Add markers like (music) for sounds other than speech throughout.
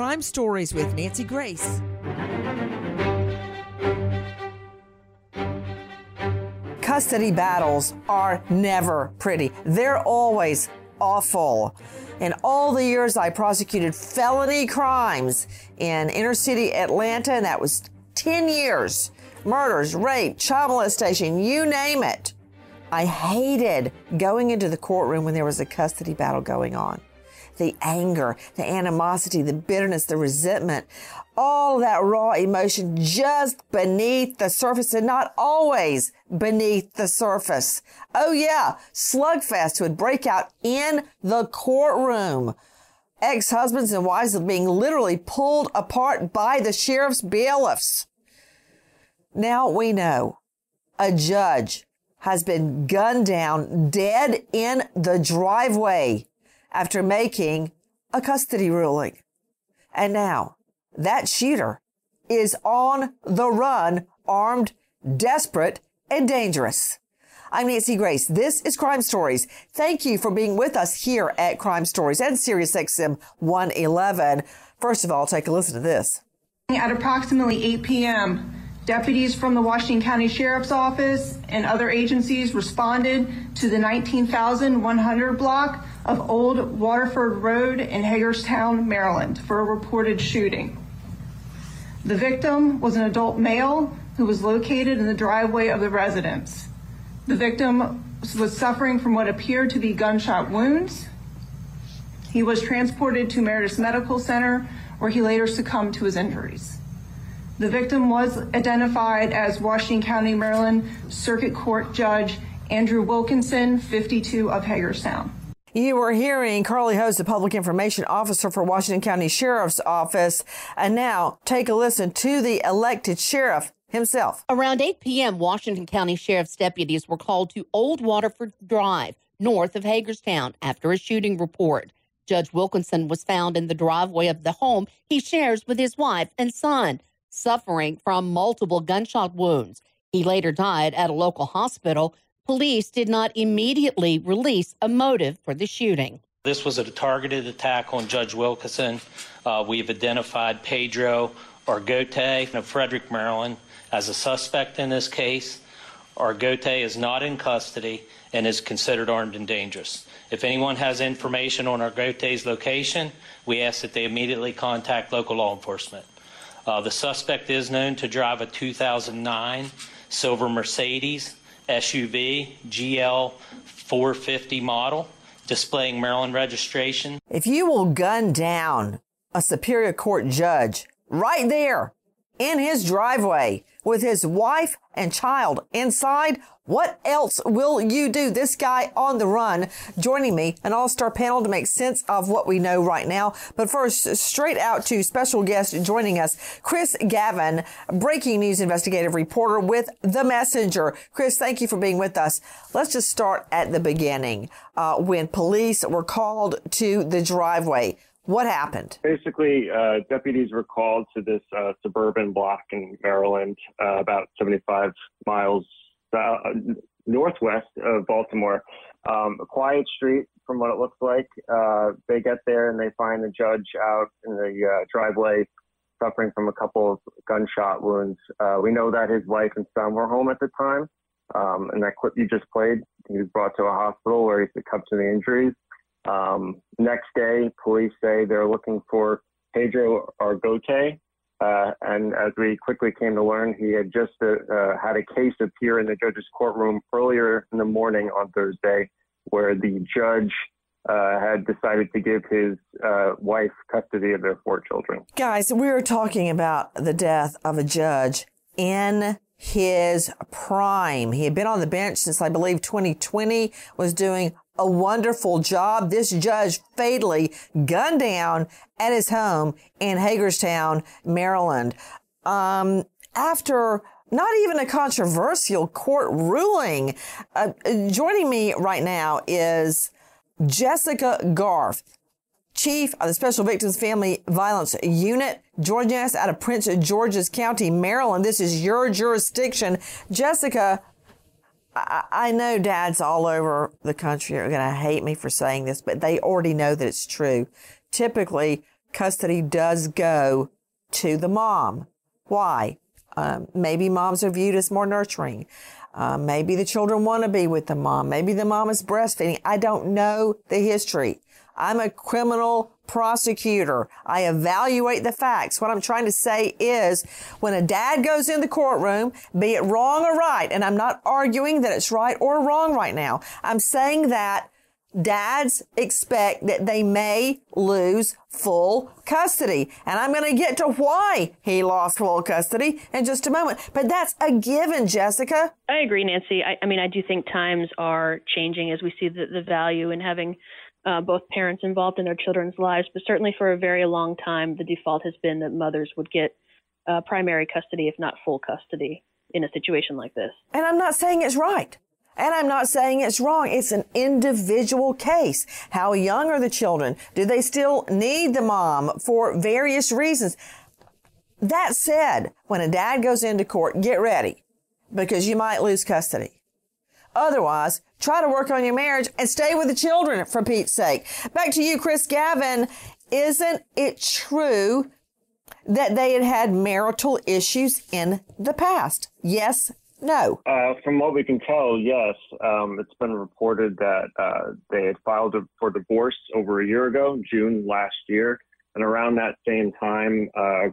Crime Stories with Nancy Grace. Custody battles are never pretty. They're always awful. In all the years I prosecuted felony crimes in inner city Atlanta, and that was 10 years murders, rape, child molestation, you name it. I hated going into the courtroom when there was a custody battle going on the anger, the animosity, the bitterness, the resentment, all that raw emotion just beneath the surface and not always beneath the surface. Oh yeah, slugfest would break out in the courtroom. Ex-husbands and wives being literally pulled apart by the sheriff's bailiffs. Now we know a judge has been gunned down dead in the driveway after making a custody ruling. And now that shooter is on the run, armed, desperate, and dangerous. I'm Nancy Grace. This is Crime Stories. Thank you for being with us here at Crime Stories and SiriusXM 111. First of all, take a listen to this. At approximately 8 p.m., deputies from the Washington County Sheriff's Office and other agencies responded to the 19,100 block of Old Waterford Road in Hagerstown, Maryland, for a reported shooting. The victim was an adult male who was located in the driveway of the residence. The victim was suffering from what appeared to be gunshot wounds. He was transported to Meritus Medical Center, where he later succumbed to his injuries. The victim was identified as Washington County, Maryland Circuit Court Judge Andrew Wilkinson, 52 of Hagerstown. You are hearing Carly Hose, the Public Information Officer for Washington County Sheriff's Office. And now take a listen to the elected sheriff himself. Around 8 p.m., Washington County Sheriff's deputies were called to Old Waterford Drive, north of Hagerstown, after a shooting report. Judge Wilkinson was found in the driveway of the home he shares with his wife and son, suffering from multiple gunshot wounds. He later died at a local hospital police did not immediately release a motive for the shooting. This was a targeted attack on Judge Wilkinson. Uh, we've identified Pedro Argote of Frederick, Maryland, as a suspect in this case. Argote is not in custody and is considered armed and dangerous. If anyone has information on Argote's location, we ask that they immediately contact local law enforcement. Uh, the suspect is known to drive a 2009 silver Mercedes SUV GL 450 model displaying Maryland registration. If you will gun down a Superior Court judge right there in his driveway with his wife and child inside. What else will you do? This guy on the run joining me, an all-star panel to make sense of what we know right now. But first, straight out to special guest joining us, Chris Gavin, breaking news investigative reporter with The Messenger. Chris, thank you for being with us. Let's just start at the beginning, uh, when police were called to the driveway. What happened? Basically, uh, deputies were called to this uh, suburban block in Maryland, uh, about 75 miles northwest of Baltimore. Um, a quiet street, from what it looks like. Uh, they get there and they find the judge out in the uh, driveway, suffering from a couple of gunshot wounds. Uh, we know that his wife and son were home at the time. Um, and that clip you just played, he was brought to a hospital where he succumbed to the injuries. Um, next day, police say they're looking for Pedro Argote. Uh, and as we quickly came to learn, he had just uh, uh, had a case appear in the judge's courtroom earlier in the morning on Thursday, where the judge uh, had decided to give his uh, wife custody of their four children. Guys, we are talking about the death of a judge in his prime. He had been on the bench since I believe 2020, was doing a wonderful job. This judge fatally gunned down at his home in Hagerstown, Maryland. Um, after not even a controversial court ruling. Uh, joining me right now is Jessica Garth, Chief of the Special Victims Family Violence Unit, joining us out of Prince George's County, Maryland. This is your jurisdiction. Jessica, I, know dads all over the country are going to hate me for saying this, but they already know that it's true. Typically, custody does go to the mom. Why? Um, maybe moms are viewed as more nurturing. Uh, maybe the children want to be with the mom. Maybe the mom is breastfeeding. I don't know the history. I'm a criminal prosecutor. I evaluate the facts. What I'm trying to say is when a dad goes in the courtroom, be it wrong or right, and I'm not arguing that it's right or wrong right now. I'm saying that dads expect that they may lose full custody. And I'm going to get to why he lost full custody in just a moment. But that's a given, Jessica. I agree, Nancy. I, I mean, I do think times are changing as we see the, the value in having uh, both parents involved in their children's lives. But certainly for a very long time, the default has been that mothers would get uh, primary custody, if not full custody, in a situation like this. And I'm not saying it's right. And I'm not saying it's wrong. It's an individual case. How young are the children? Do they still need the mom for various reasons? That said, when a dad goes into court, get ready because you might lose custody. Otherwise, try to work on your marriage and stay with the children for Pete's sake. Back to you, Chris Gavin. Isn't it true that they had had marital issues in the past? Yes no. Uh, from what we can tell, yes. Um, it's been reported that uh, they had filed for divorce over a year ago, June last year. And around that same time, uh,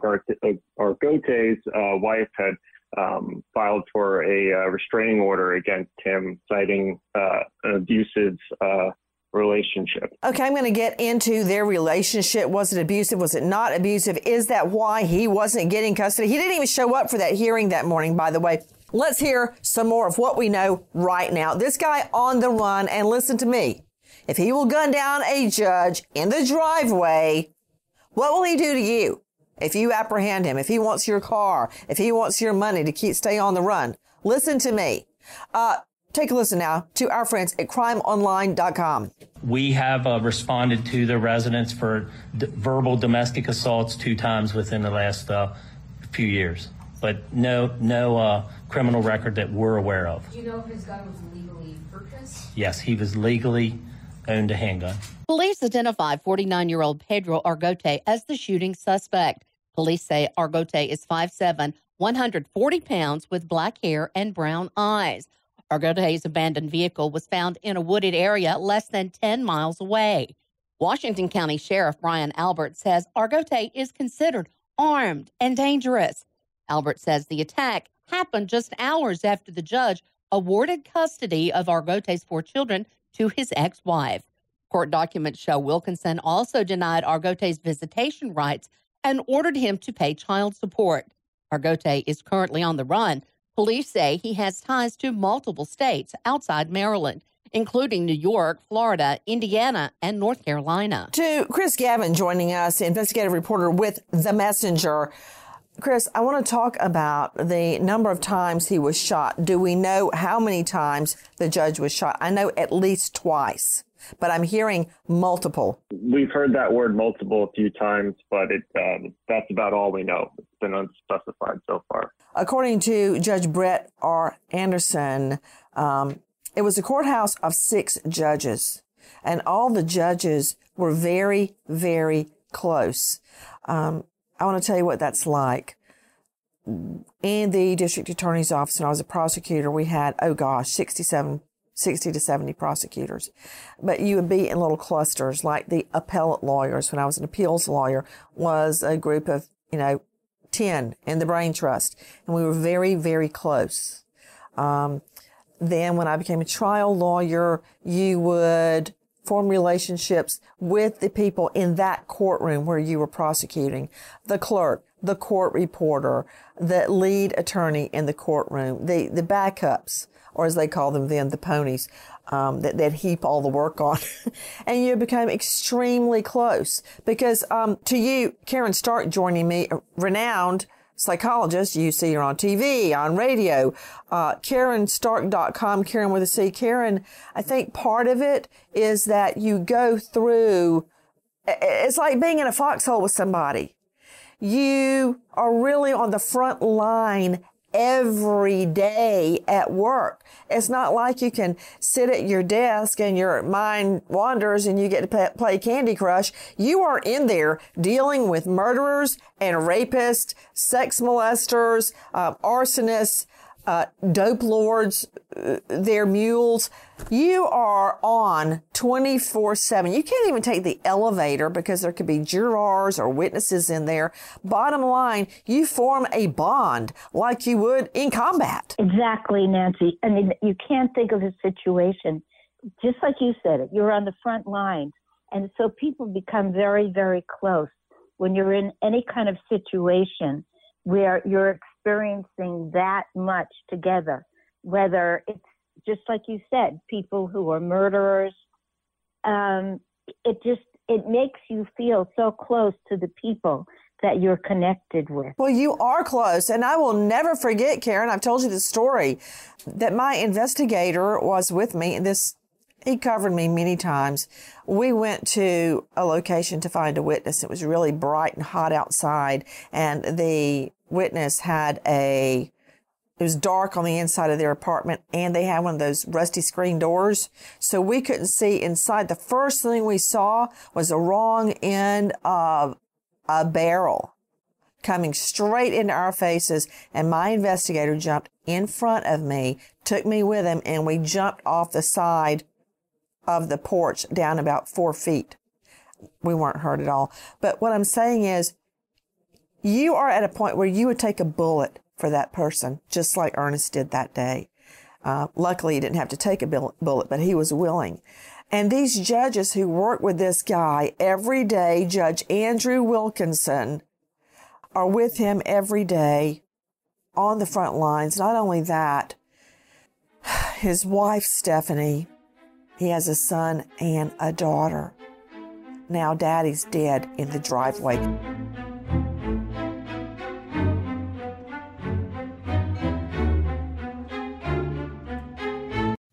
Argote's uh, wife had um, filed for a uh, restraining order against him, citing uh, an abusive uh, relationship. Okay, I'm going to get into their relationship. Was it abusive? Was it not abusive? Is that why he wasn't getting custody? He didn't even show up for that hearing that morning, by the way. Let's hear some more of what we know right now. This guy on the run, and listen to me. If he will gun down a judge in the driveway, what will he do to you? If you apprehend him, if he wants your car, if he wants your money to keep stay on the run, listen to me. Uh, take a listen now to our friends at crimeonline.com. We have uh, responded to the residents for d- verbal domestic assaults two times within the last uh, few years but no no uh, criminal record that we're aware of. Do you know if his gun was legally purchased? Yes, he was legally owned a handgun. Police identify 49 year old Pedro Argote as the shooting suspect. Police say Argote is 5'7, 140 pounds with black hair and brown eyes. Argote's abandoned vehicle was found in a wooded area less than 10 miles away. Washington County Sheriff Brian Albert says Argote is considered armed and dangerous. Albert says the attack happened just hours after the judge awarded custody of Argote's four children to his ex wife. Court documents show Wilkinson also denied Argote's visitation rights and ordered him to pay child support. Argote is currently on the run. Police say he has ties to multiple states outside Maryland, including New York, Florida, Indiana, and North Carolina. To Chris Gavin joining us, investigative reporter with The Messenger. Chris, I want to talk about the number of times he was shot. Do we know how many times the judge was shot? I know at least twice, but I'm hearing multiple. We've heard that word multiple a few times, but it, um, that's about all we know. It's been unspecified so far. According to Judge Brett R. Anderson, um, it was a courthouse of six judges, and all the judges were very, very close. Um, I want to tell you what that's like. In the district attorney's office, when I was a prosecutor, we had, oh gosh, 67, 60 to 70 prosecutors. But you would be in little clusters, like the appellate lawyers, when I was an appeals lawyer, was a group of, you know, 10 in the brain trust. And we were very, very close. Um, then when I became a trial lawyer, you would form relationships with the people in that courtroom where you were prosecuting, the clerk, the court reporter, the lead attorney in the courtroom, the, the backups, or as they call them then, the ponies, um, that, that heap all the work on. (laughs) and you become extremely close because, um, to you, Caryn Stark joining me, renowned psychologist. You see her on TV, on radio. Uh, CarynStark.com, Karen with a C. Caryn, I think part of it is that you go through, it's like being in a foxhole with somebody. You are really on the front line every day at work. It's not like you can sit at your desk and your mind wanders and you get to play Candy Crush. You are in there dealing with murderers and rapists, sex molesters, uh, arsonists, uh, dope lords, uh, their mules. You are on 24 7. You can't even take the elevator because there could be jurors or witnesses in there. Bottom line, you form a bond like you would in combat. Exactly, Nancy. I mean, you can't think of a situation, just like you said it, you're on the front lines. And so people become very, very close when you're in any kind of situation where you're experiencing that much together, whether it's just like you said, people who are murderers. Um, it just it makes you feel so close to the people that you're connected with. Well, you are close. And I will never forget, Caryn, I've told you the story that my investigator was with me. This, he covered me many times. We went to a location to find a witness. It was really bright and hot outside. And the witness had a it was dark on the inside of their apartment and they had one of those rusty screen doors. So we couldn't see inside. The first thing we saw was the wrong end of a barrel coming straight into our faces. And my investigator jumped in front of me, took me with him, and we jumped off the side of the porch down about four feet. We weren't hurt at all. But what I'm saying is you are at a point where you would take a bullet for that person, just like Ernest did that day. Uh, luckily, he didn't have to take a bullet, but he was willing. And these judges who work with this guy every day, Judge Andrew Wilkinson, are with him every day on the front lines. Not only that, his wife, Stephanie, he has a son and a daughter. Now, daddy's dead in the driveway.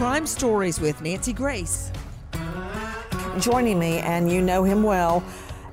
Crime Stories with Nancy Grace. Joining me, and you know him well.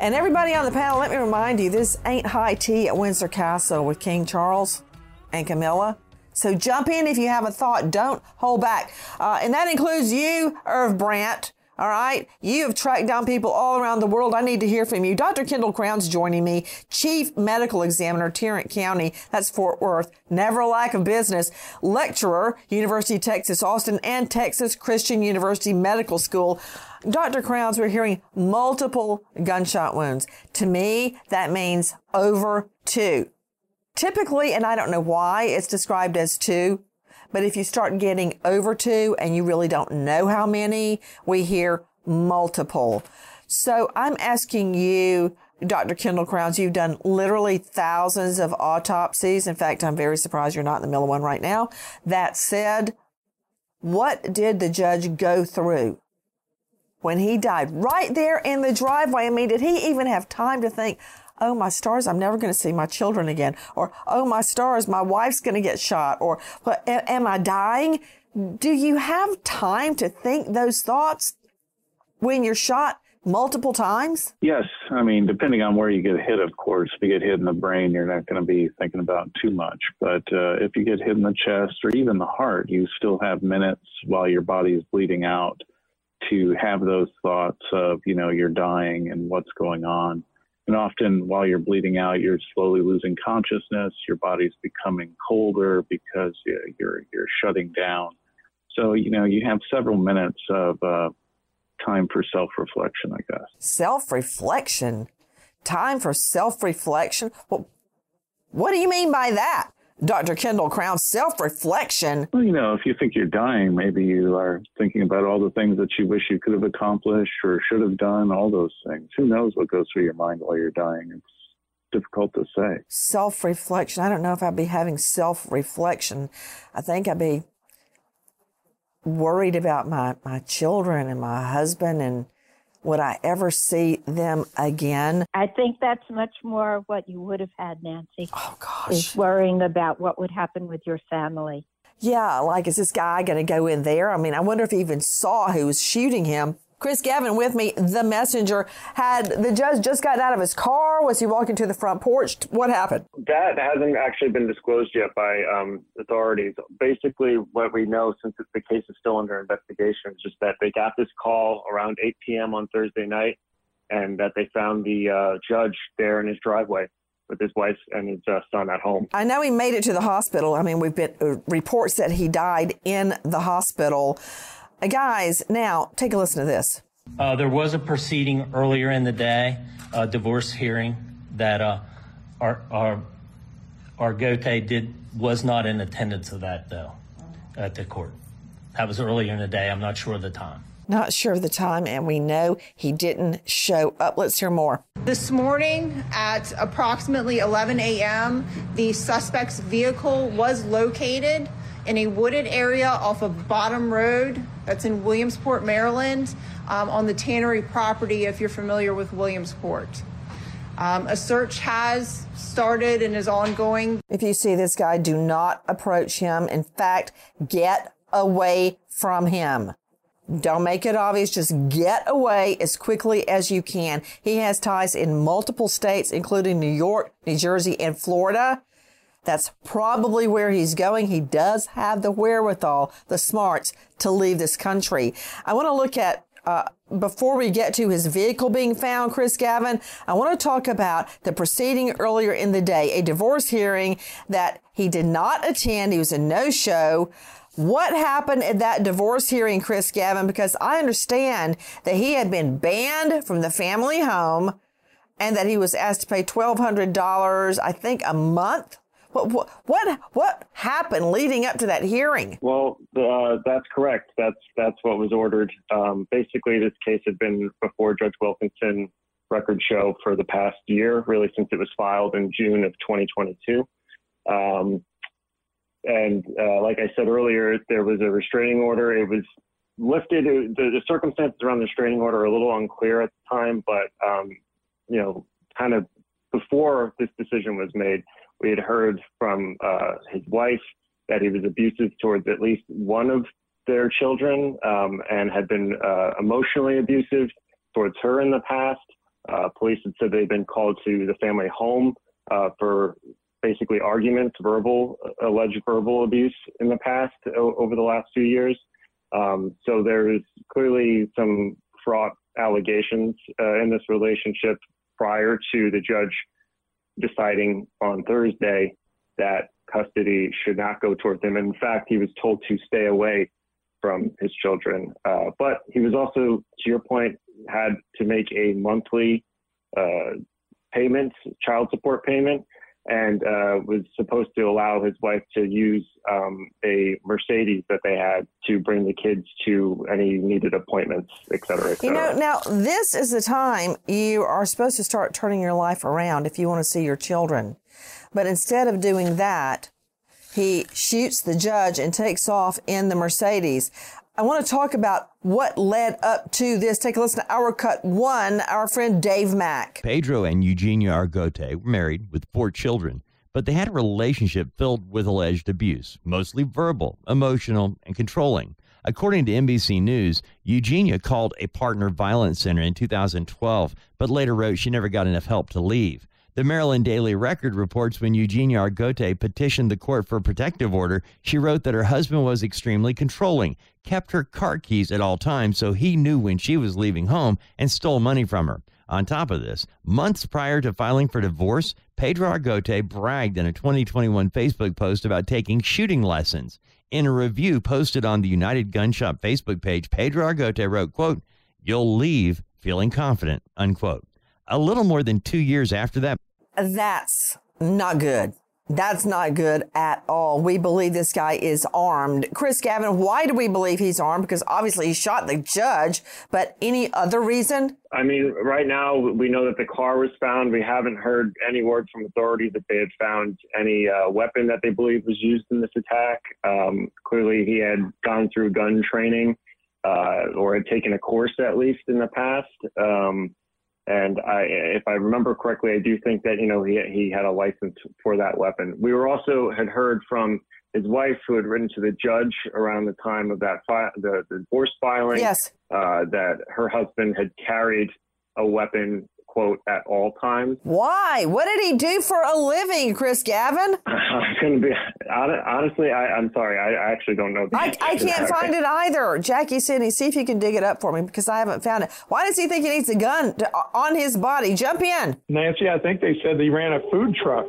And everybody on the panel, let me remind you this ain't high tea at Windsor Castle with King Charles and Camilla. So jump in if you have a thought. Don't hold back. Uh, and that includes you, Irv Brandt. All right. You have tracked down people all around the world. I need to hear from you. Dr. Kendall Crowns joining me, Chief Medical Examiner, Tarrant County. That's Fort Worth. Never a lack of business. Lecturer, University of Texas, Austin, and Texas Christian University Medical School. Dr. Crowns, we're hearing multiple gunshot wounds. To me, that means over two. Typically, and I don't know why it's described as two, but if you start getting over two and you really don't know how many, we hear multiple. So I'm asking you, Dr. Kendall Crowns, you've done literally thousands of autopsies. In fact, I'm very surprised you're not in the middle of one right now. That said, what did the judge go through when he died right there in the driveway? I mean, did he even have time to think, oh my stars, I'm never going to see my children again, or oh my stars, my wife's going to get shot, or am I dying? Do you have time to think those thoughts when you're shot multiple times? Yes. I mean, depending on where you get hit, of course. If you get hit in the brain, you're not going to be thinking about too much. But uh, if you get hit in the chest or even the heart, you still have minutes while your body is bleeding out to have those thoughts of, you know, you're dying and what's going on. And often while you're bleeding out, you're slowly losing consciousness. Your body's becoming colder because you're, you're shutting down. So, you know, you have several minutes of uh, time for self reflection, I guess. Self reflection? Time for self reflection? Well, what do you mean by that? Dr. Kendall Crowns, self reflection. Well, you know, if you think you're dying, maybe you are thinking about all the things that you wish you could have accomplished or should have done, all those things. Who knows what goes through your mind while you're dying? It's difficult to say. Self reflection. I don't know if I'd be having self reflection. I think I'd be worried about my, my children and my husband and would I ever see them again? I think that's much more what you would have had, Nancy. Oh, gosh. Is worrying about what would happen with your family. Yeah, like, is this guy going to go in there? I mean, I wonder if he even saw who was shooting him. Chris Gavin with me, the messenger. Had the judge just gotten out of his car? Was he walking to the front porch? What happened? That hasn't actually been disclosed yet by um, authorities. Basically, what we know, since the case is still under investigation, is just that they got this call around 8 p.m. on Thursday night, and that they found the uh, judge there in his driveway with his wife and his uh, son at home. I know he made it to the hospital. I mean, we've been uh, reports that he died in the hospital. Guys, now take a listen to this. Uh, there was a proceeding earlier in the day, a divorce hearing that uh, our our Argote did was not in attendance of that though at the court. That was earlier in the day. I'm not sure of the time. Not sure of the time, and we know he didn't show up. Let's hear more. This morning at approximately 11 a.m., the suspect's vehicle was located in a wooded area off of Bottom Road that's in Williamsport, Maryland, um, on the Tannery property, if you're familiar with Williamsport. Um, a search has started and is ongoing. If you see this guy, do not approach him. In fact, get away from him. Don't make it obvious. Just get away as quickly as you can. He has ties in multiple states, including New York, New Jersey, and Florida. That's probably where he's going. He does have the wherewithal, the smarts to leave this country. I want to look at uh, before we get to his vehicle being found, Chris Gavin, I want to talk about the proceeding earlier in the day, a divorce hearing that he did not attend. He was a no show. What happened at that divorce hearing, Chris Gavin? Because I understand that he had been banned from the family home and that he was asked to pay $1,200, I think, a month what, what, what happened leading up to that hearing? Well, uh, that's correct. That's that's what was ordered. Um, basically, this case had been before Judge Wilkinson record show for the past year, really since it was filed in June of 2022. Um, and uh, like I said earlier, there was a restraining order. It was lifted. It, the, the, circumstances around the restraining order are a little unclear at the time, but um, you know, kind of before this decision was made, we had heard from uh, his wife that he was abusive towards at least one of their children um, and had been uh, emotionally abusive towards her in the past. Uh, police had said they'd been called to the family home uh, for basically arguments, verbal, alleged verbal abuse in the past o- over the last few years. Um, so there's clearly some fraught allegations uh, in this relationship prior to the judge deciding on Thursday that custody should not go towards him. In fact, he was told to stay away from his children. Uh, but he was also, to your point, had to make a monthly uh, payment, child support payment, and uh, was supposed to allow his wife to use um, a Mercedes that they had to bring the kids to any needed appointments, et cetera, et cetera. You know, now this is the time you are supposed to start turning your life around if you want to see your children. But instead of doing that, he shoots the judge and takes off in the Mercedes. I want to talk about what led up to this. Take a listen to our cut one, our friend Dave Mack. Pedro and Eugenia Argote were married with four children, but they had a relationship filled with alleged abuse, mostly verbal, emotional, and controlling. According to NBC News, Eugenia called a partner violence center in 2012, but later wrote she never got enough help to leave. The Maryland Daily Record reports when Eugenia Argote petitioned the court for a protective order, she wrote that her husband was extremely controlling, kept her car keys at all times so he knew when she was leaving home, and stole money from her. On top of this, months prior to filing for divorce, Pedro Argote bragged in a 2021 Facebook post about taking shooting lessons. In a review posted on the United Gun Shop Facebook page, Pedro Argote wrote, quote, You'll leave feeling confident, unquote. A little more than two years after that, that's not good. That's not good at all. We believe this guy is armed. Chris Gavin, why do we believe he's armed? Because obviously he shot the judge, but any other reason? I mean, right now we know that the car was found. We haven't heard any word from authorities that they had found any uh, weapon that they believe was used in this attack. Um, clearly, he had gone through gun training uh, or had taken a course at least in the past. Um, and I, if I remember correctly, I do think that you know he he had a license for that weapon. We were also had heard from his wife, who had written to the judge around the time of that fi- the, the divorce filing, yes, uh, that her husband had carried a weapon quote at all times. Why? What did he do for a living, Chris Gavin? (laughs) I'm gonna be honestly. I, am sorry. I, I, actually don't know. I, I can't find it either. Jackie Sidney, see if you can dig it up for me because I haven't found it. Why does he think he needs a gun to, on his body? Jump in, Nancy. I think they said he ran a food truck.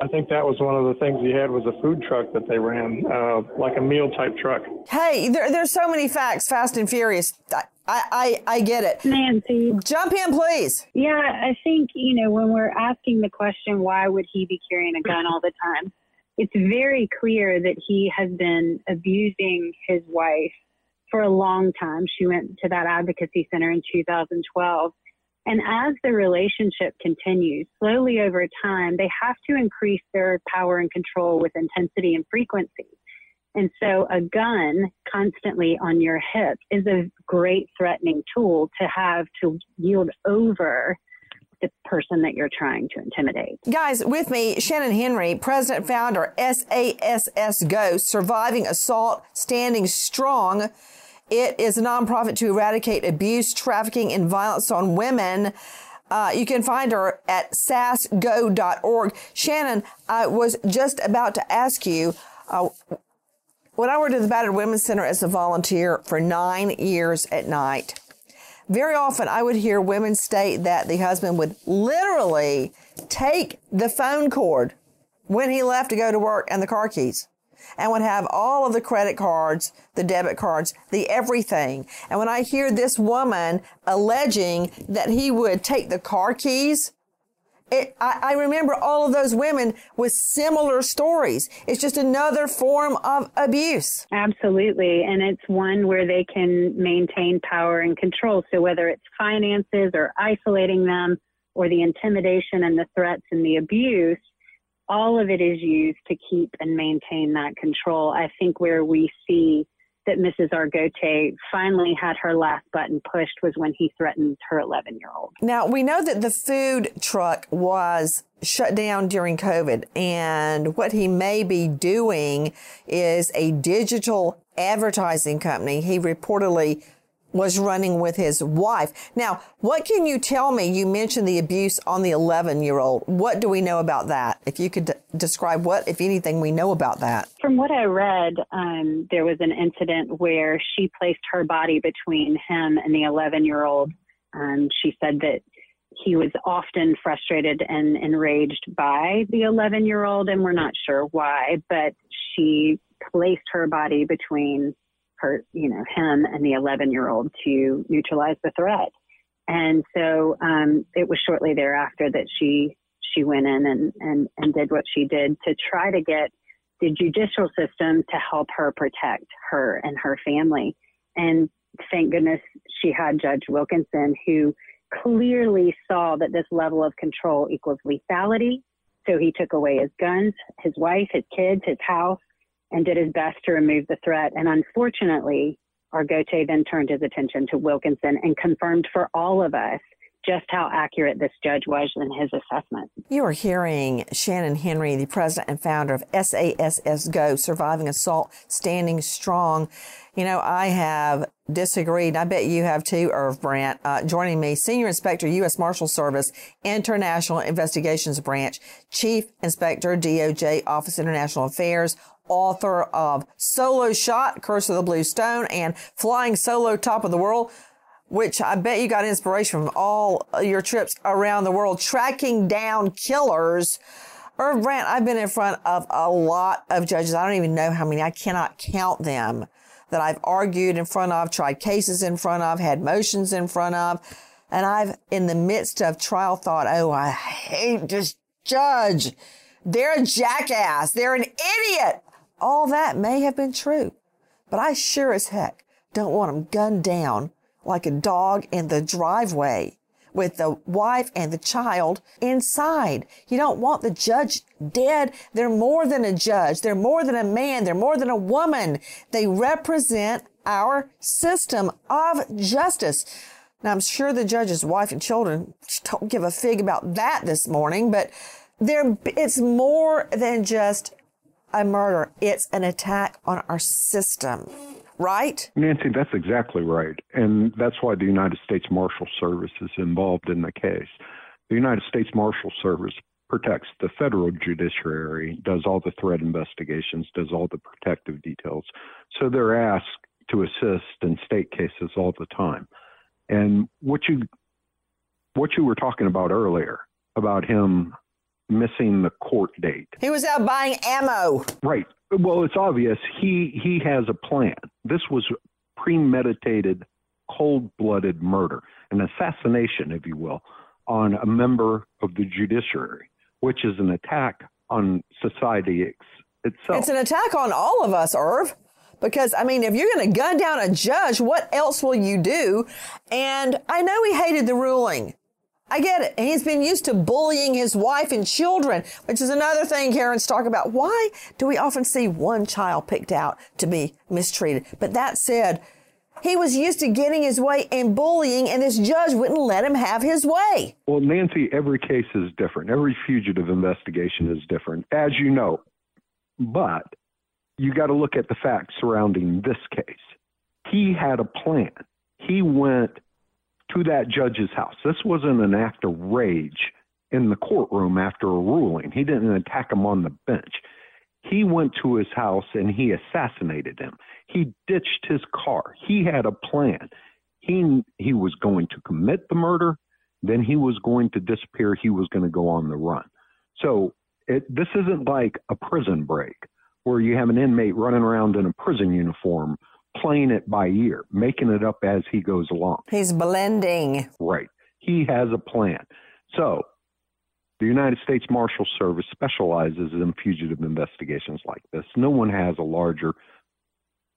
I think that was one of the things he had was a food truck that they ran, uh, like a meal type truck. Hey, there, there's so many facts, Fast and Furious. I, I, I get it. Nancy. Jump in, please. Yeah, I think, you know, when we're asking the question, why would he be carrying a gun all the time? It's very clear that he has been abusing his wife for a long time. She went to that advocacy center in 2012. And as the relationship continues, slowly over time, they have to increase their power and control with intensity and frequency. And so a gun constantly on your hip is a great threatening tool to have to yield over the person that you're trying to intimidate. Guys, with me, Shannon Henry, president founder, SASS Go, Surviving Assault, Standing Strong. It is a nonprofit to eradicate abuse, trafficking, and violence on women. Uh, you can find her at sassgo.org. Shannon, I was just about to ask you. Uh, when I worked at the Battered Women's Center as a volunteer for nine years at night, very often I would hear women state that the husband would literally take the phone cord when he left to go to work and the car keys and would have all of the credit cards, the debit cards, the everything. And when I hear this woman alleging that he would take the car keys, it, I, I, remember all of those women with similar stories. It's just another form of abuse. Absolutely. And it's one where they can maintain power and control. So whether it's finances or isolating them or the intimidation and the threats and the abuse, all of it is used to keep and maintain that control. I think where we see that Mrs. Argote finally had her last button pushed was when he threatened her 11 year old. Now, we know that the food truck was shut down during COVID, and what he may be doing is a digital advertising company. He reportedly was running with his wife. Now, what can you tell me? You mentioned the abuse on the 11 year old. What do we know about that? If you could d- describe what, if anything, we know about that. From what I read, um, there was an incident where she placed her body between him and the 11 year old. Um, she said that he was often frustrated and enraged by the 11 year old, and we're not sure why, but she placed her body between her, you know, him and the 11 year old to neutralize the threat. And so um, it was shortly thereafter that she she went in and, and, and did what she did to try to get the judicial system to help her protect her and her family. And thank goodness she had Judge Wilkinson, who clearly saw that this level of control equals lethality. So he took away his guns, his wife, his kids, his house, and did his best to remove the threat. And unfortunately, Argote then turned his attention to Wilkinson and confirmed for all of us just how accurate this judge was in his assessment. You are hearing Shannon Henry, the president and founder of SASS Go, Surviving Assault, Standing Strong. You know, I have disagreed. I bet you have too, Irv Brandt. Uh, joining me, Senior Inspector, U.S. Marshal Service, International Investigations Branch, Chief Inspector, DOJ, Office International Affairs, author of Solo Shot, Curse of the Blue Stone, and Flying Solo Top of the World, which I bet you got inspiration from all your trips around the world, tracking down killers. Irv Brandt, I've been in front of a lot of judges. I don't even know how many. I cannot count them that I've argued in front of, tried cases in front of, had motions in front of. And I've, in the midst of trial, thought, oh, I hate this judge. They're a jackass. They're an idiot. All that may have been true, but I sure as heck don't want him gunned down like a dog in the driveway with the wife and the child inside. You don't want the judge dead. They're more than a judge. They're more than a man. They're more than a woman. They represent our system of justice. Now, I'm sure the judge's wife and children don't give a fig about that this morning, but there, it's more than just a murder. It's an attack on our system, right? Nancy, that's exactly right. And that's why the United States Marshal Service is involved in the case. The United States Marshal Service protects the federal judiciary, does all the threat investigations, does all the protective details. So they're asked to assist in state cases all the time. And what you what you were talking about earlier about him missing the court date. He was out buying ammo. Right. Well, it's obvious he he has a plan. This was premeditated, cold-blooded murder, an assassination, if you will, on a member of the judiciary, which is an attack on society ex- itself. It's an attack on all of us, Irv. Because, I mean, if you're going to gun down a judge, what else will you do? And I know he hated the ruling. I get it. He's been used to bullying his wife and children, which is another thing Caryn's talk about. Why do we often see one child picked out to be mistreated? But that said, He was used to getting his way and bullying, and this judge wouldn't let him have his way. Well, Nancy, every case is different. Every fugitive investigation is different, as you know. But you got to look at the facts surrounding this case. He had a plan. He went to that judge's house. This wasn't an act of rage in the courtroom after a ruling. He didn't attack him on the bench. He went to his house and he assassinated him. He ditched his car. He had a plan. He he was going to commit the murder, then he was going to disappear. He was going to go on the run. So it, this isn't like a prison break where you have an inmate running around in a prison uniform playing it by ear, making it up as he goes along. He's blending. Right. He has a plan. So the United States Marshal Service specializes in fugitive investigations like this. No one has a larger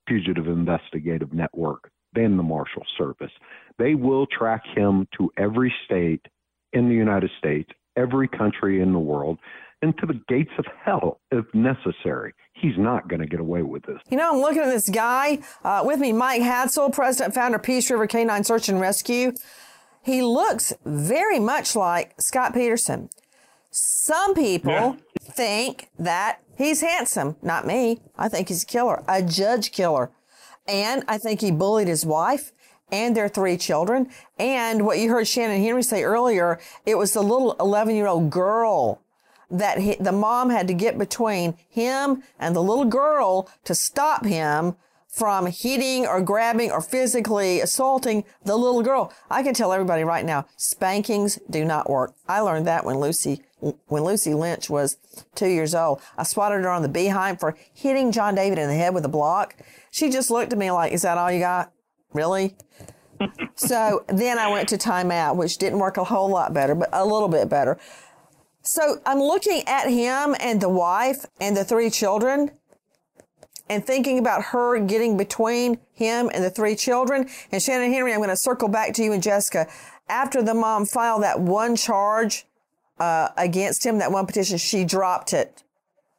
fugitive investigative network than the Marshal Service. They will track him to every state in the United States, every country in the world, and to the gates of hell if necessary. He's not going to get away with this. You know, I'm looking at this guy uh, with me, Mike Hadsell, president, founder, Peace River Canine Search and Rescue. He looks very much like Scott Peterson. Some people yeah. think that he's handsome. Not me. I think he's a killer, a judge killer. And I think he bullied his wife and their three children. And what you heard Shannon Henry say earlier, it was the little 11 year old girl that he, the mom had to get between him and the little girl to stop him from hitting or grabbing or physically assaulting the little girl. I can tell everybody right now, spankings do not work. I learned that when Lucy, when Lucy Lynch was two years old. I swatted her on the behind for hitting John David in the head with a block. She just looked at me like, is that all you got? Really? (laughs) so then I went to timeout, which didn't work a whole lot better, but a little bit better. So I'm looking at him and the wife and the three children and thinking about her getting between him and the three children. And Shannon Henry, I'm going to circle back to you and Jessica. After the mom filed that one charge uh, against him, that one petition, she dropped it.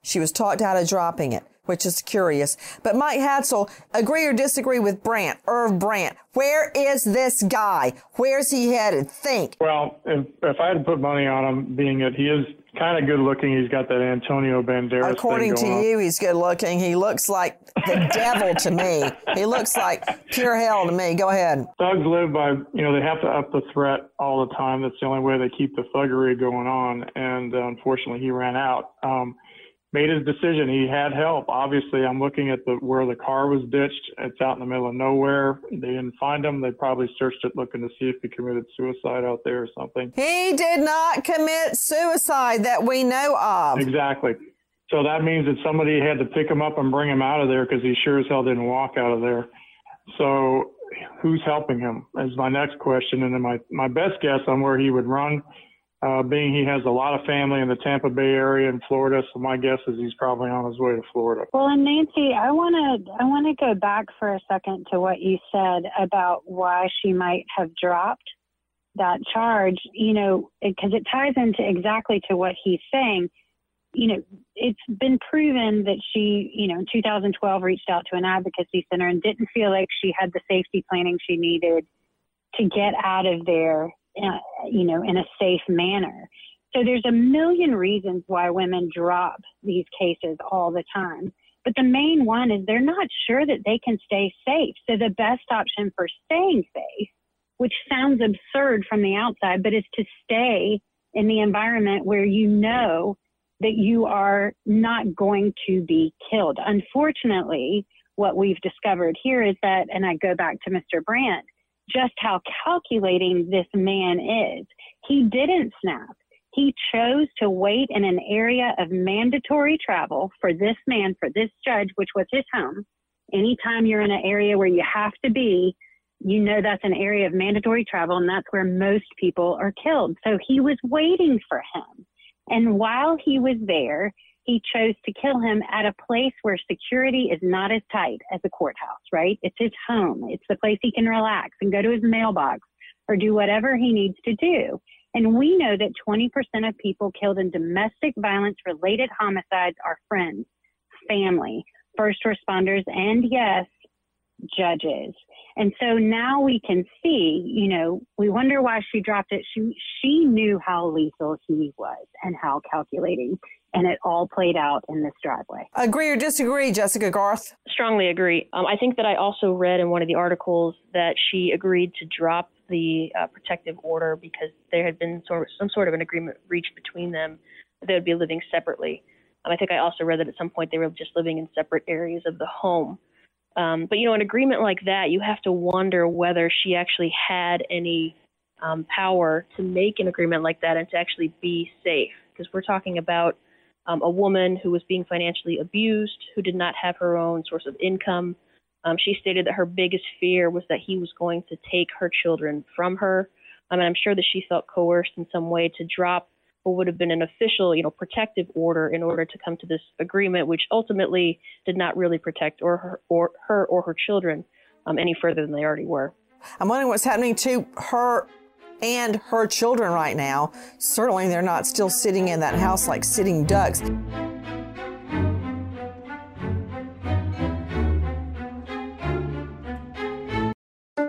She was talked out of dropping it which is curious. But Mike Hadsell, agree or disagree with Brandt, Irv Brandt? Where is this guy? Where's he headed? Think. Well, if, if I had to put money on him, being that he is kind of good looking, he's got that Antonio Banderas. According to on. you, he's good looking. He looks like the (laughs) devil to me. He looks like pure hell to me. Go ahead. Thugs live by, you know, they have to up the threat all the time. That's the only way they keep the thuggery going on. And uh, unfortunately, he ran out. Um, made his decision. He had help. Obviously, I'm looking at the where the car was ditched. It's out in the middle of nowhere. They didn't find him. They probably searched it looking to see if he committed suicide out there or something. He did not commit suicide that we know of. Exactly. So that means that somebody had to pick him up and bring him out of there because he sure as hell didn't walk out of there. So who's helping him is my next question. And then my, my best guess on where he would run uh, being he has a lot of family in the Tampa Bay area in Florida, so my guess is he's probably on his way to Florida. Well, and Nancy, I want to I want to go back for a second to what you said about why she might have dropped that charge. You know, because it, it ties into exactly to what he's saying. You know, it's been proven that she, you know, in 2012 reached out to an advocacy center and didn't feel like she had the safety planning she needed to get out of there uh, you know, in a safe manner. So there's a million reasons why women drop these cases all the time. But the main one is they're not sure that they can stay safe. So the best option for staying safe, which sounds absurd from the outside, but is to stay in the environment where you know that you are not going to be killed. Unfortunately, what we've discovered here is that, and I go back to Mr. Brandt, just how calculating this man is. He didn't snap. He chose to wait in an area of mandatory travel for this man, for this judge, which was his home. Anytime you're in an area where you have to be, you know that's an area of mandatory travel, and that's where most people are killed. So he was waiting for him. And while he was there, he chose to kill him at a place where security is not as tight as a courthouse, right? It's his home. It's the place he can relax and go to his mailbox or do whatever he needs to do. And we know that 20% of people killed in domestic violence related homicides are friends, family, first responders, and yes, judges. And so now we can see, you know, we wonder why she dropped it. She she knew how lethal he was and how calculating, and it all played out in this driveway. Agree or disagree, Jessica Garth? Strongly agree. Um, I think that I also read in one of the articles that she agreed to drop the uh, protective order because there had been sort of, some sort of an agreement reached between them that they would be living separately. Um, I think I also read that at some point they were just living in separate areas of the home. Um, but you know, an agreement like that, you have to wonder whether she actually had any um, power to make an agreement like that and to actually be safe. Because we're talking about um, a woman who was being financially abused, who did not have her own source of income. Um, she stated that her biggest fear was that he was going to take her children from her. I mean, I'm sure that she felt coerced in some way to drop what would have been an official, you know, protective order in order to come to this agreement, which ultimately did not really protect or her or her or her children um, any further than they already were. I'm wondering what's happening to her and her children right now. Certainly, they're not still sitting in that house like sitting ducks.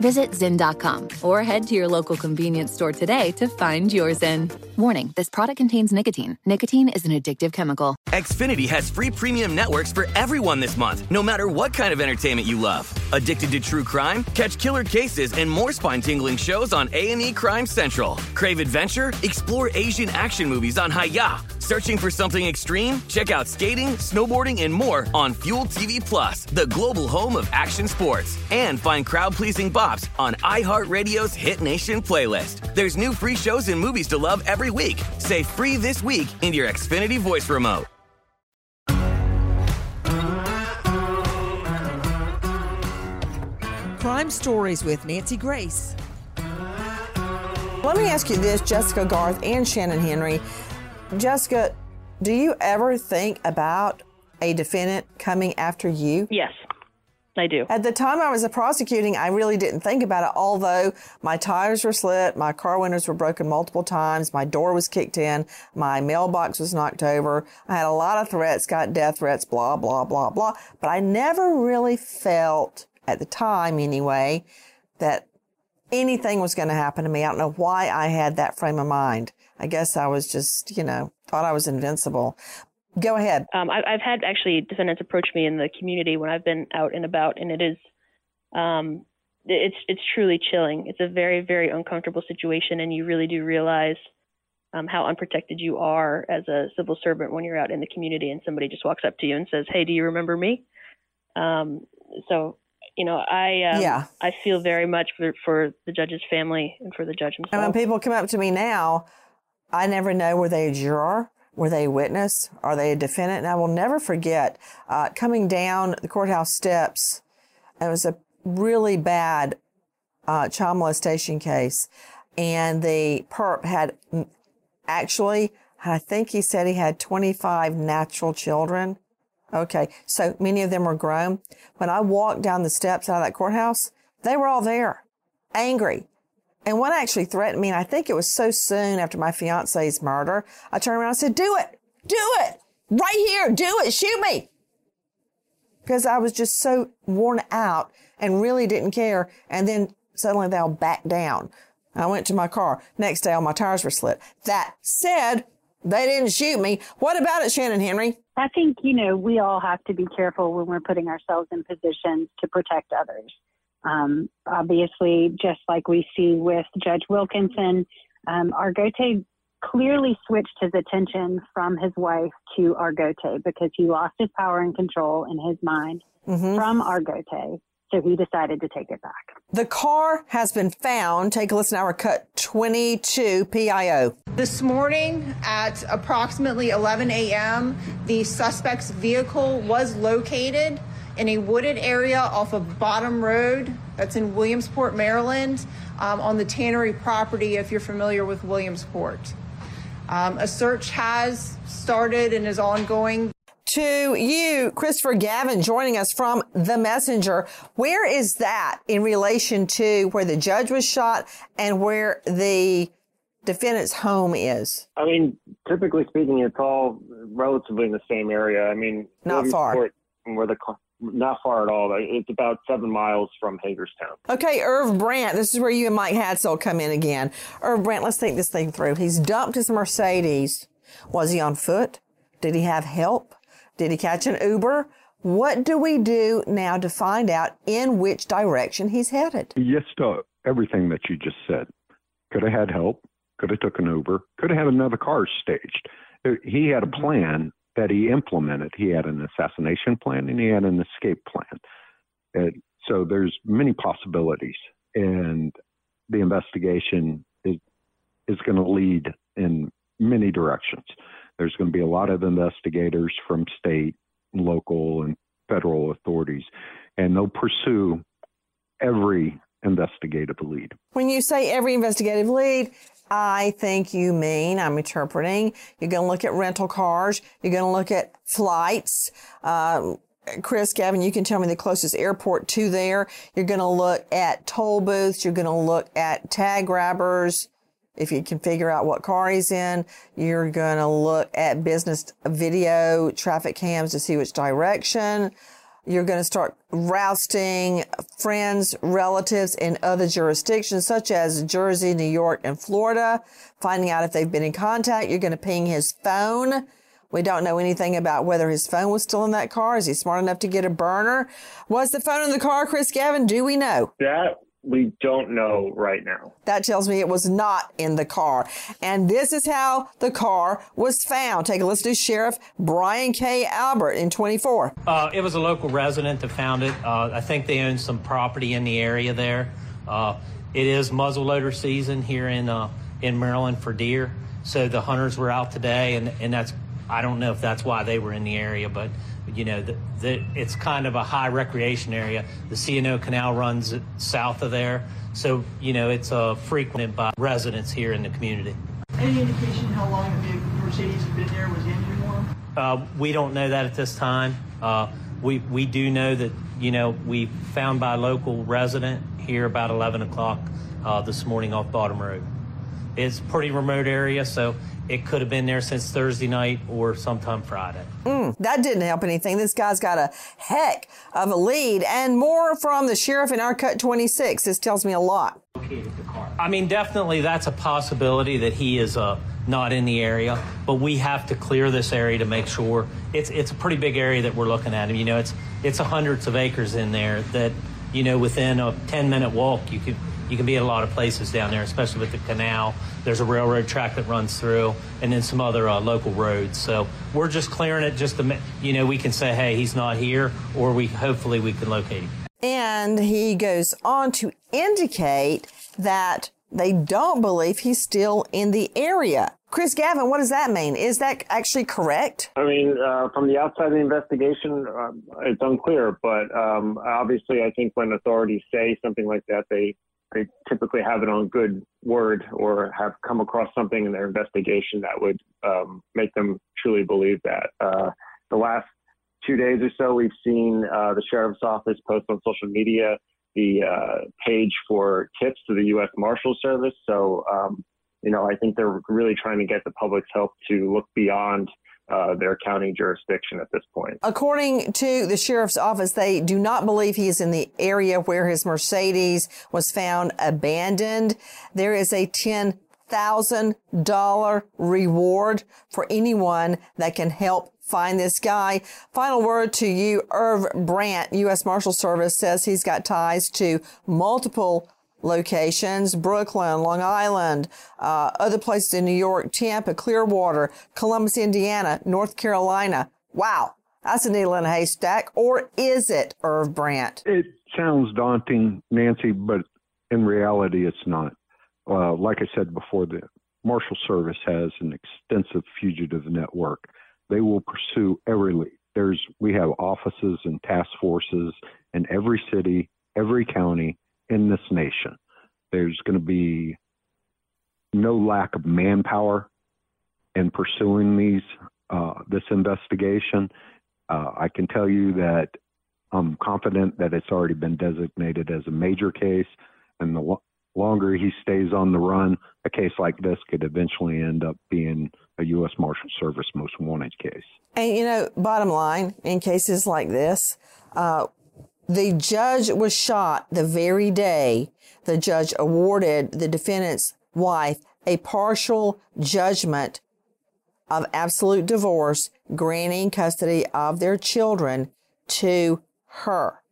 Visit Zyn.com or head to your local convenience store today to find your Zyn. Warning this product contains nicotine. Nicotine is an addictive chemical. Xfinity has free premium networks for everyone this month, no matter what kind of entertainment you love. Addicted to true crime? Catch killer cases and more spine-tingling shows on A&E Crime Central. Crave adventure? Explore Asian action movies on Hi-YAH. Searching for something extreme? Check out skating, snowboarding, and more on Fuel TV Plus, the global home of action sports. And find crowd-pleasing bops on iHeartRadio's Hit Nation playlist. There's new free shows and movies to love every week. Say free this week in your Xfinity voice remote. Crime Stories with Nancy Grace. Let me ask you this, Jessica Garth and Shannon Henry. Jessica, do you ever think about a defendant coming after you? Yes, I do. At the time I was prosecuting, I really didn't think about it, although my tires were slit, my car windows were broken multiple times, my door was kicked in, my mailbox was knocked over. I had a lot of threats, got death threats, blah, blah, blah, blah. But I never really felt, at the time anyway, that anything was going to happen to me. I don't know why I had that frame of mind. I guess I was just, you know, thought I was invincible. Go ahead. Um, I, I've had actually defendants approach me in the community when I've been out and about, and it is, um, it's it's truly chilling. It's a very very uncomfortable situation, and you really do realize um, how unprotected you are as a civil servant when you're out in the community, and somebody just walks up to you and says, "Hey, do you remember me?" Um, so you know, I um, Yeah. I feel very much for for the judge's family and for the judge himself. And when people come up to me now, I never know were they a juror, were they a witness, are they a defendant? And I will never forget uh, coming down the courthouse steps. It was a really bad uh, child molestation case, and the perp had mm, actually, I think he said he had 25 natural children. Okay, so many of them were grown. When I walked down the steps out of that courthouse, they were all there, angry. And one actually threatened me, and I think it was so soon after my fiance's murder. I turned around and said, Do it, do it, right here, do it, shoot me. Because I was just so worn out and really didn't care. And then suddenly they'll back down. I went to my car. Next day, all my tires were slit. That said, they didn't shoot me. What about it, Shannon Henry? I think, you know, we all have to be careful when we're putting ourselves in positions to protect others. Um, obviously, just like we see with Judge Wilkinson, um, Argote clearly switched his attention from his wife to Argote because he lost his power and control in his mind Mhm. from Argote. So he decided to take it back. The car has been found. Take a listen to our cut 22 PIO. This morning at approximately 11 a.m., the suspect's vehicle was located in a wooded area off of Bottom Road, that's in Williamsport, Maryland, um, on the Tannery property, if you're familiar with Williamsport. Um, a search has started and is ongoing. To you, Christopher Gavin, joining us from The Messenger. Where is that in relation to where the judge was shot and where the defendant's home is? I mean, typically speaking, it's all relatively in the same area. I mean, Not far. Where the car- not far at all. It's about seven miles from Hagerstown. Okay, Irv Brandt, this is where you and Mike Hadsell come in again. Irv Brandt, let's think this thing through. He's dumped his Mercedes. Was he on foot? Did he have help? Did he catch an Uber? What do we do now to find out in which direction he's headed? Yes to everything that you just said. Could have had help. Could have took an Uber. Could have had another car staged. Uh, He had a plan that he implemented. He had an assassination plan and he had an escape plan. And so there's many possibilities, and the investigation is is going to lead in many directions. There's going to be a lot of investigators from state, local, and federal authorities, and they'll pursue every investigative lead. When you say every investigative lead, I think you mean, I'm interpreting, you're going to look at rental cars, you're going to look at flights. Um, Chris, Gavin, you can tell me the closest airport to there. You're going to look at toll booths. You're going to look at tag grabbers. If you can figure out what car he's in, you're going to look at business video, traffic cams to see which direction. You're going to start rousting friends, relatives in other jurisdictions, such as Jersey, New York, and Florida, finding out if they've been in contact. You're going to ping his phone. We don't know anything about whether his phone was still in that car. Is he smart enough to get a burner? Was the phone in the car, Chris Gavin? Do we know? That we don't know right now. That tells me it was not in the car. And this is how the car was found. Take a listen to Sheriff Brian K. Albert in 24. Uh, it was a local resident that found it. Uh, I think they own some property in the area there. Uh, it is muzzleloader season here in uh, in Maryland for deer, so the hunters were out today, and and that's I don't know if that's why they were in the area, but you know the, the, it's kind of a high recreation area. The C&O Canal runs south of there, so you know it's uh, frequented by residents here in the community. Any indication how long the vehicle Mercedes had been there was the engine warm? Uh, we don't know that at this time. Uh, we we do know that you know we found by a local resident here about 11 o'clock uh, this morning off Bottom Road. It's a pretty remote area, so it could have been there since Thursday night or sometime Friday. Mm, that didn't help anything. This guy's got a heck of a lead and more from the sheriff in our cut 26. This tells me a lot. I mean, definitely that's a possibility that he is uh, not in the area, but we have to clear this area to make sure. It's it's a pretty big area that we're looking at. You know, it's it's hundreds of acres in there that you know within a 10 minute walk you could you can be in a lot of places down there, especially with the canal. There's a railroad track that runs through, and then some other uh, local roads. So we're just clearing it just to ma- you know we can say hey he's not here, or we hopefully we can locate him. And he goes on to indicate that they don't believe he's still in the area. Chris Gavin, what does that mean? Is that actually correct? I mean, uh, from the outside of the investigation, uh, it's unclear. But um, obviously, I think when authorities say something like that, they they typically have it on good word or have come across something in their investigation that would um, make them truly believe that. Uh, the last two days or so, we've seen uh, the sheriff's office post on social media the uh, page for tips to the U.S. Marshal Service. So, um, you know, I think they're really trying to get the public's help to look beyond uh, their county jurisdiction at this point. According to the sheriff's office, they do not believe he is in the area where his Mercedes was found abandoned. There is a 10 thousand dollar reward for anyone that can help find this guy. Final word to you, Irv Brandt, U.S. Marshal Service says he's got ties to multiple locations, Brooklyn, Long Island, uh, other places in New York, Tampa, Clearwater, Columbus, Indiana, North Carolina. Wow. That's a needle in a haystack. Or is it, Irv Brandt? It sounds daunting, Nancy, but in reality, it's not. Uh, like I said before, the Marshal Service has an extensive fugitive network. They will pursue every lead. There's we have offices and task forces in every city, every county in this nation. There's going to be no lack of manpower in pursuing these uh, this investigation. Uh, I can tell you that I'm confident that it's already been designated as a major case, and the longer he stays on the run, a case like this could eventually end up being a U.S. Marshal Service most wanted case. And you know, bottom line, in cases like this, uh, the judge was shot the very day the judge awarded the defendant's wife a partial judgment of absolute divorce, granting custody of their children to her.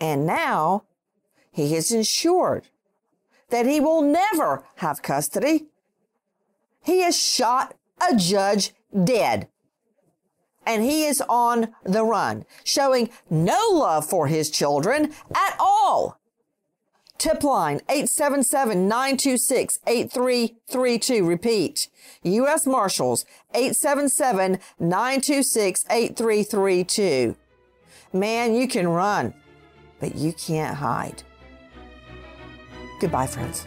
And now he is insured that he will never have custody. He has shot a judge dead. And he is on the run, showing no love for his children at all. Tip line 877-926-8332. Repeat. U.S. Marshals 877-926-8332. Man, you can run, but you can't hide. Goodbye, friends.